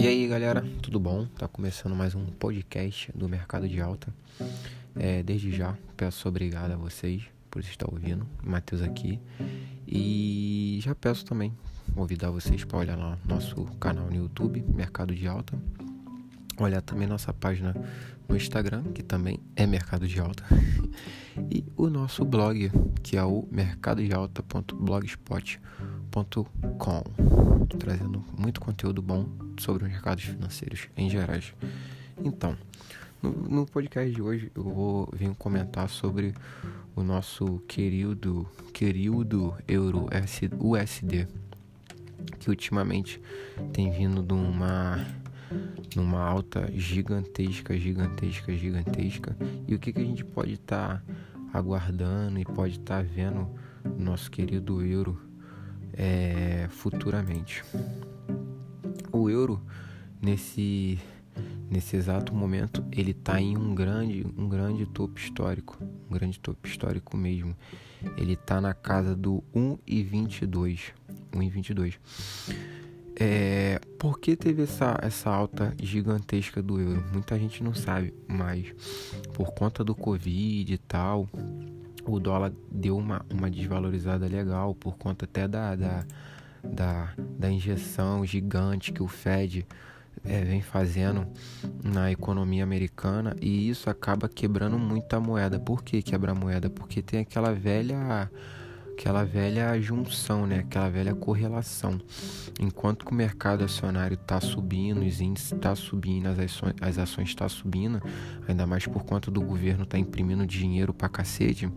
E aí galera, tudo bom? Tá começando mais um podcast do Mercado de Alta. É, desde já, peço obrigado a vocês por estar ouvindo. Matheus aqui. E já peço também convidar vocês para olhar lá nosso canal no YouTube, Mercado de Alta. Olhar também nossa página no Instagram, que também é Mercado de Alta. e o nosso blog, que é o mercadodealta.blogspot.com, trazendo muito conteúdo bom sobre os mercados financeiros em gerais. Então, no, no, podcast de hoje eu vou vir comentar sobre o nosso querido, querido euro USD, que ultimamente tem vindo de uma numa alta gigantesca, gigantesca, gigantesca. E o que, que a gente pode estar tá aguardando e pode estar tá vendo nosso querido euro é, futuramente? O euro nesse nesse exato momento ele está em um grande um grande topo histórico, um grande topo histórico mesmo. Ele está na casa do 1,22, 1,22. É, por que teve essa, essa alta gigantesca do euro? Muita gente não sabe, mas por conta do Covid e tal, o dólar deu uma, uma desvalorizada legal, por conta até da, da, da, da injeção gigante que o Fed é, vem fazendo na economia americana e isso acaba quebrando muita moeda. Por que quebra a moeda? Porque tem aquela velha aquela velha junção, né? Aquela velha correlação. Enquanto que o mercado acionário está subindo, os índices estão tá subindo, as ações as ações estão tá subindo, ainda mais por conta do governo estar tá imprimindo dinheiro pra cacete.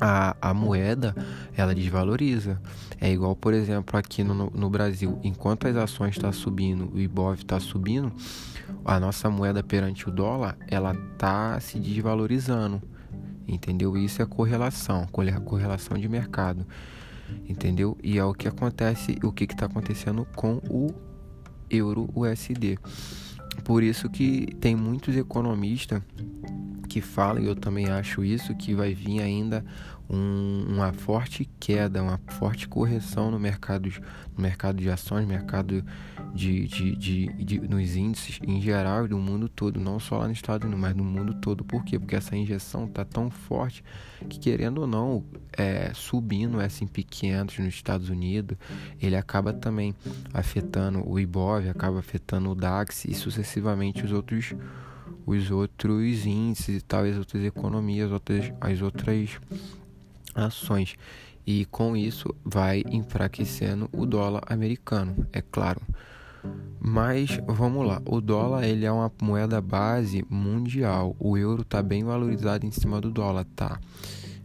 A, a, moeda ela desvaloriza. É igual, por exemplo, aqui no, no Brasil, enquanto as ações estão tá subindo, o IBOV está subindo, a nossa moeda perante o dólar ela está se desvalorizando entendeu? Isso é correlação, correlação de mercado, entendeu? E é o que acontece, o que está acontecendo com o euro USD. Por isso que tem muitos economistas que falam, e eu também acho isso, que vai vir ainda um, uma forte queda, uma forte correção no mercado, no mercado de ações, mercado de, de, de, de, nos índices em geral do mundo todo, não só lá no Estados Unidos, mas no mundo todo. Por quê? Porque essa injeção está tão forte que, querendo ou não, é, subindo o S&P 500 nos Estados Unidos, ele acaba também afetando o IBOV, acaba afetando o DAX e sucessivamente os outros os outros índices e tal, as outras economias, as outras, as outras ações. E com isso vai enfraquecendo o dólar americano, é claro. Mas vamos lá, o dólar ele é uma moeda base mundial. O euro está bem valorizado em cima do dólar, tá?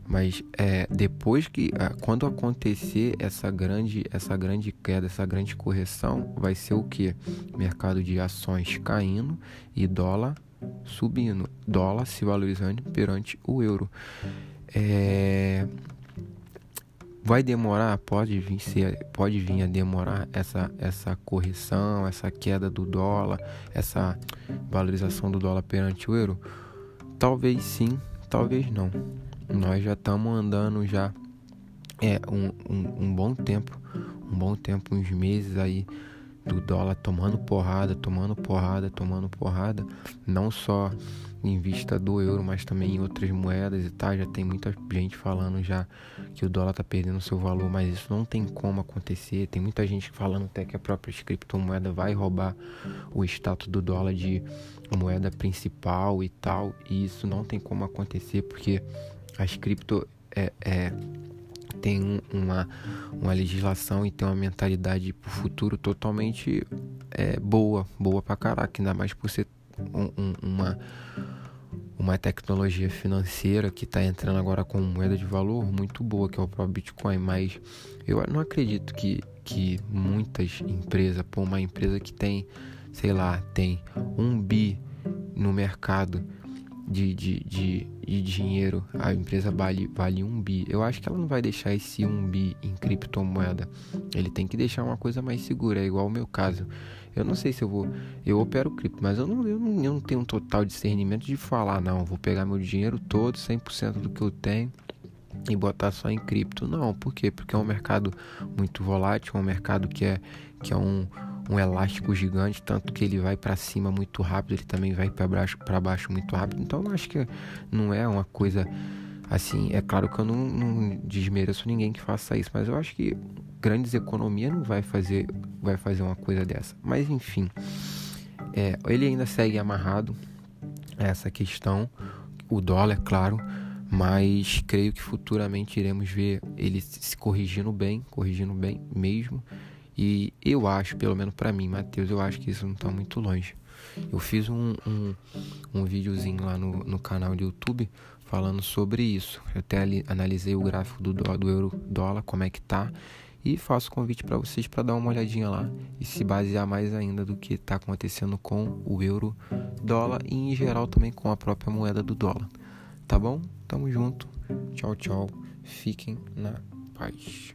Mas é, depois que é, quando acontecer essa grande essa grande queda, essa grande correção, vai ser o que? Mercado de ações caindo e dólar subindo, dólar se valorizando perante o euro. É, Vai demorar? Pode vir, ser, pode vir a demorar essa, essa correção, essa queda do dólar, essa valorização do dólar perante o euro? Talvez sim, talvez não. Nós já estamos andando já é um, um, um bom tempo, um bom tempo, uns meses aí do dólar tomando porrada, tomando porrada, tomando porrada, não só em vista do euro, mas também em outras moedas e tal. Já tem muita gente falando já que o dólar tá perdendo seu valor, mas isso não tem como acontecer. Tem muita gente falando até que a própria criptomoeda vai roubar o status do dólar de moeda principal e tal. E isso não tem como acontecer porque as cripto é, é tem uma, uma legislação e tem uma mentalidade pro futuro totalmente é, boa, boa pra caraca, ainda mais por ser um, um, uma, uma tecnologia financeira que está entrando agora com moeda de valor muito boa, que é o próprio Bitcoin, mas eu não acredito que, que muitas empresas, por uma empresa que tem, sei lá, tem um bi no mercado de, de, de, de, dinheiro, a empresa vale, vale um bi. Eu acho que ela não vai deixar esse um bi em criptomoeda. Ele tem que deixar uma coisa mais segura, é igual o meu caso. Eu não sei se eu vou. Eu opero cripto, mas eu não, eu não, eu não tenho um total discernimento de falar, não, vou pegar meu dinheiro todo, 100% do que eu tenho e botar só em cripto. Não, por quê? Porque é um mercado muito volátil, é um mercado que é, que é um, um elástico gigante, tanto que ele vai para cima muito rápido, ele também vai para baixo, baixo muito rápido. Então eu acho que não é uma coisa assim. É claro que eu não, não desmereço ninguém que faça isso, mas eu acho que grandes economias não vai fazer, vai fazer uma coisa dessa. Mas enfim, é, ele ainda segue amarrado a essa questão, o dólar, é claro mas creio que futuramente iremos ver ele se corrigindo bem, corrigindo bem mesmo. E eu acho, pelo menos para mim, Matheus, eu acho que isso não está muito longe. Eu fiz um, um, um videozinho lá no, no canal do YouTube falando sobre isso. Eu até ali, analisei o gráfico do, do euro dólar, como é que tá. E faço convite para vocês para dar uma olhadinha lá e se basear mais ainda do que está acontecendo com o euro dólar e em geral também com a própria moeda do dólar. Tá bom? Tamo junto. Tchau, tchau. Fiquem na paz.